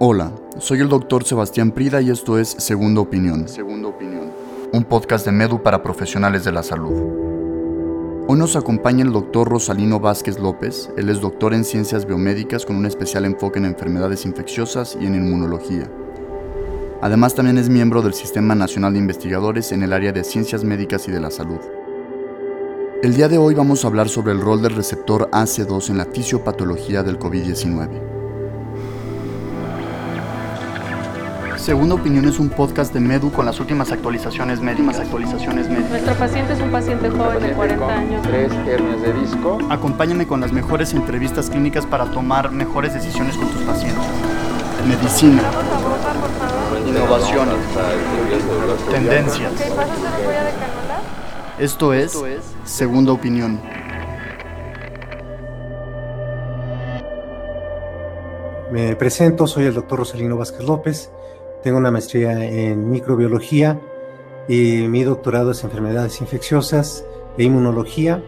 Hola, soy el doctor Sebastián Prida y esto es Segunda Opinión. Segunda Opinión. Un podcast de Medu para profesionales de la salud. Hoy nos acompaña el doctor Rosalino Vázquez López. Él es doctor en ciencias biomédicas con un especial enfoque en enfermedades infecciosas y en inmunología. Además también es miembro del Sistema Nacional de Investigadores en el área de ciencias médicas y de la salud. El día de hoy vamos a hablar sobre el rol del receptor AC2 en la fisiopatología del COVID-19. Segunda Opinión es un podcast de Medu con las últimas actualizaciones médicas. Actualizaciones médicas. Nuestro paciente es un paciente joven de 40 años. Tres hernias de disco. Acompáñame con las mejores entrevistas clínicas para tomar mejores decisiones con tus pacientes. Medicina. Innovaciones. Tendencias. Esto es Segunda Opinión. Me presento, soy el doctor Rosalino Vázquez López. Tengo una maestría en microbiología y mi doctorado es enfermedades infecciosas e inmunología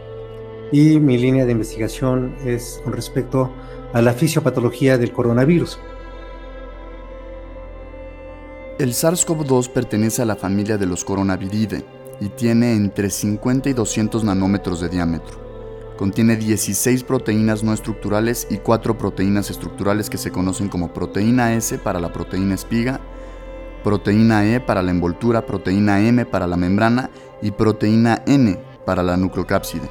y mi línea de investigación es con respecto a la fisiopatología del coronavirus. El SARS-CoV-2 pertenece a la familia de los coronaviridae y tiene entre 50 y 200 nanómetros de diámetro. Contiene 16 proteínas no estructurales y 4 proteínas estructurales que se conocen como proteína S para la proteína espiga proteína E para la envoltura, proteína M para la membrana y proteína N para la nucleocápside.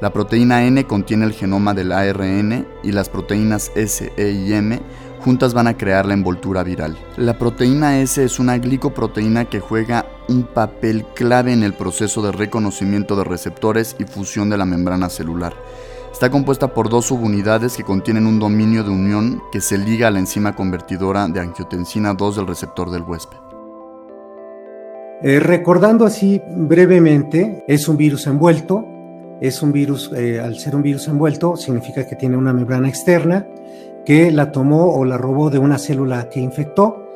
La proteína N contiene el genoma del ARN y las proteínas S, E y M juntas van a crear la envoltura viral. La proteína S es una glicoproteína que juega un papel clave en el proceso de reconocimiento de receptores y fusión de la membrana celular. Está compuesta por dos subunidades que contienen un dominio de unión que se liga a la enzima convertidora de angiotensina 2 del receptor del huésped. Eh, recordando así brevemente, es un virus envuelto. Es un virus, eh, al ser un virus envuelto, significa que tiene una membrana externa que la tomó o la robó de una célula que infectó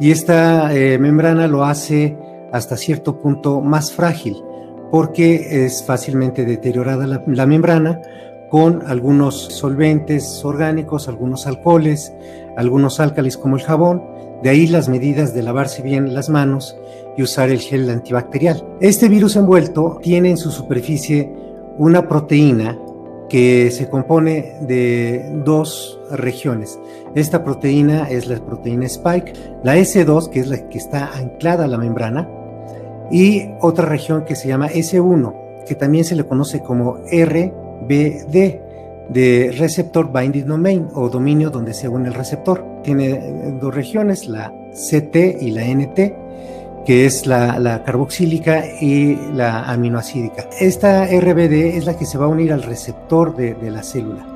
y esta eh, membrana lo hace hasta cierto punto más frágil porque es fácilmente deteriorada la membrana con algunos solventes orgánicos, algunos alcoholes, algunos álcalis como el jabón, de ahí las medidas de lavarse bien las manos y usar el gel antibacterial. Este virus envuelto tiene en su superficie una proteína que se compone de dos regiones. Esta proteína es la proteína spike, la S2, que es la que está anclada a la membrana, y otra región que se llama S1, que también se le conoce como R BD de receptor binding domain o dominio donde se une el receptor. Tiene dos regiones, la CT y la NT, que es la, carboxílica y la aminoacídica. Esta RBD es la que se va a unir al receptor de, de la célula.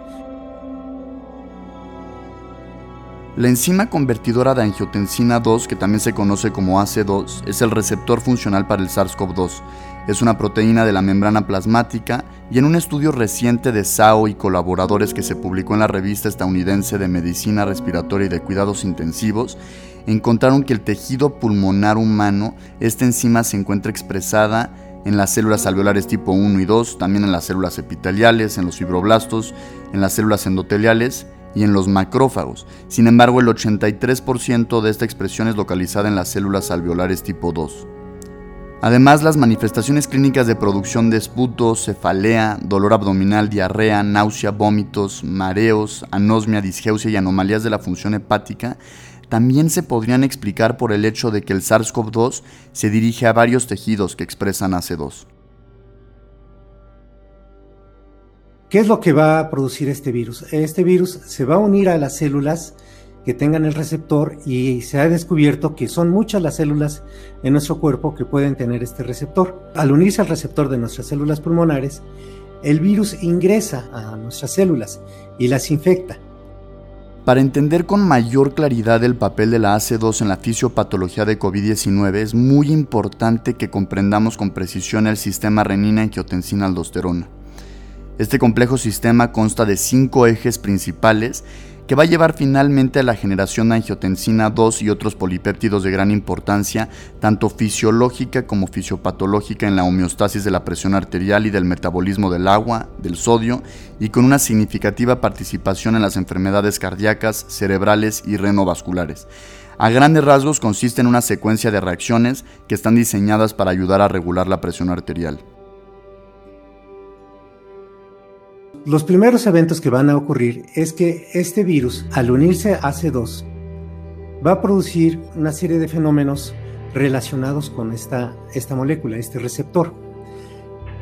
La enzima convertidora de angiotensina 2, que también se conoce como AC2, es el receptor funcional para el SARS-CoV-2 es una proteína de la membrana plasmática y en un estudio reciente de SAO y colaboradores que se publicó en la revista estadounidense de Medicina Respiratoria y de Cuidados Intensivos, encontraron que el tejido pulmonar humano, esta enzima se encuentra expresada en las células alveolares tipo 1 y 2, también en las células epiteliales, en los fibroblastos, en las células endoteliales y en los macrófagos. Sin embargo, el 83% de esta expresión es localizada en las células alveolares tipo 2. Además, las manifestaciones clínicas de producción de esputo, cefalea, dolor abdominal, diarrea, náusea, vómitos, mareos, anosmia, disgeusia y anomalías de la función hepática también se podrían explicar por el hecho de que el SARS-CoV-2 se dirige a varios tejidos que expresan AC2. ¿Qué es lo que va a producir este virus? Este virus se va a unir a las células que tengan el receptor y se ha descubierto que son muchas las células en nuestro cuerpo que pueden tener este receptor. Al unirse al receptor de nuestras células pulmonares, el virus ingresa a nuestras células y las infecta. Para entender con mayor claridad el papel de la AC2 en la fisiopatología de COVID-19 es muy importante que comprendamos con precisión el sistema renina-angiotensina-aldosterona. Este complejo sistema consta de cinco ejes principales que va a llevar finalmente a la generación de angiotensina 2 y otros polipéptidos de gran importancia, tanto fisiológica como fisiopatológica en la homeostasis de la presión arterial y del metabolismo del agua, del sodio, y con una significativa participación en las enfermedades cardíacas, cerebrales y renovasculares. A grandes rasgos consiste en una secuencia de reacciones que están diseñadas para ayudar a regular la presión arterial. Los primeros eventos que van a ocurrir es que este virus, al unirse a AC2, va a producir una serie de fenómenos relacionados con esta, esta molécula, este receptor.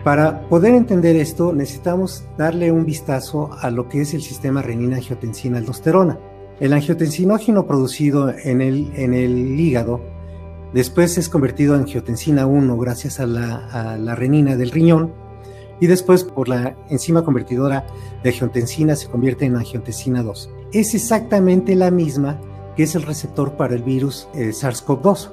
Para poder entender esto, necesitamos darle un vistazo a lo que es el sistema renina-angiotensina-aldosterona. El angiotensinógeno producido en el, en el hígado después es convertido en angiotensina 1 gracias a la, a la renina del riñón y después por la enzima convertidora de angiotensina se convierte en angiotensina 2. Es exactamente la misma que es el receptor para el virus eh, SARS-CoV-2.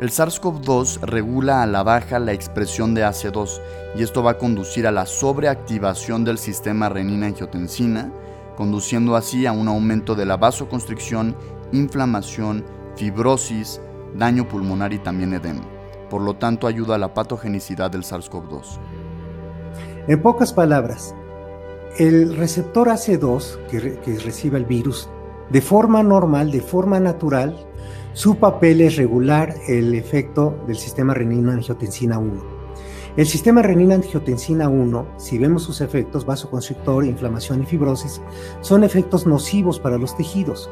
El SARS-CoV-2 regula a la baja la expresión de AC2 y esto va a conducir a la sobreactivación del sistema renina-angiotensina, conduciendo así a un aumento de la vasoconstricción, inflamación, fibrosis, daño pulmonar y también edema. Por lo tanto, ayuda a la patogenicidad del SARS-CoV-2. En pocas palabras, el receptor AC2 que, recibe el virus, de forma normal, de forma natural, su papel es regular el efecto del sistema renina-angiotensina 1. El sistema renina-angiotensina 1, si vemos sus efectos, vasoconstrictor, inflamación y fibrosis, son efectos nocivos para los tejidos.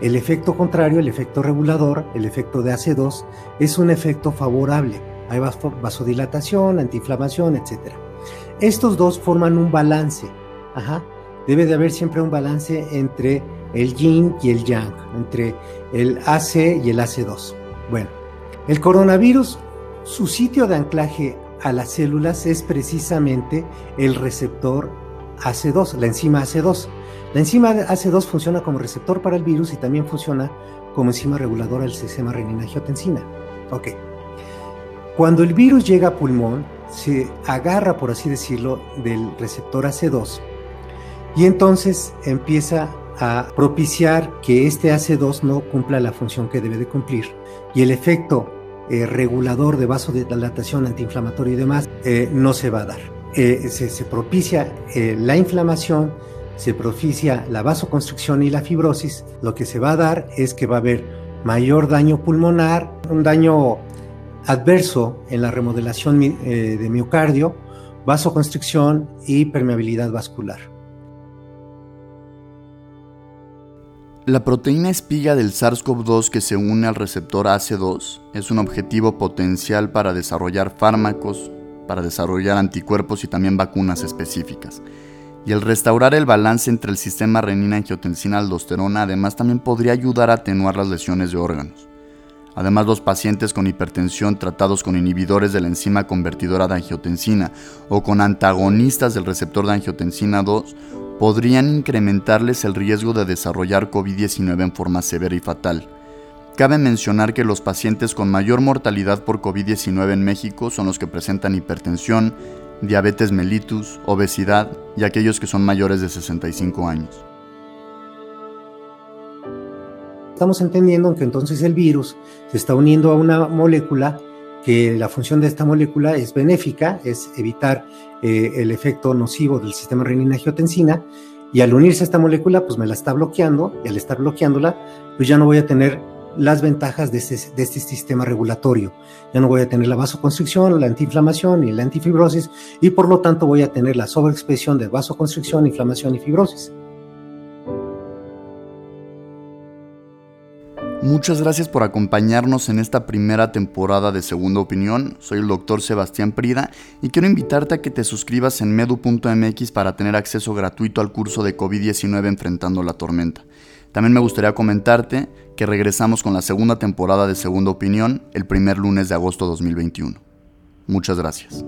El efecto contrario, el efecto regulador, el efecto de AC2, es un efecto favorable. Hay vasodilatación, antiinflamación, etc. Estos dos forman un balance. Debe de haber siempre un balance entre el yin y el yang, entre el AC y el AC2. Bueno, el coronavirus, su sitio de anclaje a las células es precisamente el receptor AC2, la enzima AC2. La enzima AC2 funciona como receptor para el virus y también funciona como enzima reguladora del sistema renina-angiotensina. Ok. Cuando el virus llega a pulmón, se agarra, por así decirlo, del receptor AC2 y entonces empieza a propiciar que este AC2 no cumpla la función que debe de cumplir y el efecto eh, regulador de vasodilatación antiinflamatorio y demás eh, no se va a dar. Eh, se, se, propicia la inflamación, se propicia la vasoconstricción y la fibrosis. Lo que se va a dar es que va a haber mayor daño pulmonar, un daño adverso en la remodelación eh, de miocardio, vasoconstricción y permeabilidad vascular. La proteína espiga del SARS-CoV-2 que se une al receptor AC2 es un objetivo potencial para desarrollar fármacos, para desarrollar anticuerpos y también vacunas específicas. Y el restaurar el balance entre el sistema renina-angiotensina-aldosterona además también podría ayudar a atenuar las lesiones de órganos. Además, los pacientes con hipertensión tratados con inhibidores de la enzima convertidora de angiotensina o con antagonistas del receptor de angiotensina 2 podrían incrementarles el riesgo de desarrollar COVID-19 en forma severa y fatal. Cabe mencionar que los pacientes con mayor mortalidad por COVID-19 en México son los que presentan hipertensión, diabetes mellitus, obesidad y aquellos que son mayores de 65 años. Estamos entendiendo que entonces el virus se está uniendo a una molécula que la función de esta molécula es benéfica, es evitar eh, el efecto nocivo del sistema renina-angiotensina, y al unirse a esta molécula, pues me la está bloqueando, y al estar bloqueándola, pues ya no voy a tener las ventajas de este, de este sistema regulatorio. Ya no voy a tener la vasoconstricción, la antiinflamación y la antifibrosis, y por lo tanto voy a tener la sobreexpresión de vasoconstricción, inflamación y fibrosis. Muchas gracias por acompañarnos en esta primera temporada de Segunda Opinión. Soy el doctor Sebastián Prida y quiero invitarte a que te suscribas en medu.mx para tener acceso gratuito al curso de COVID-19 Enfrentando la Tormenta. También me gustaría comentarte que regresamos con la segunda temporada de Segunda Opinión el primer lunes de agosto 2021. Muchas gracias.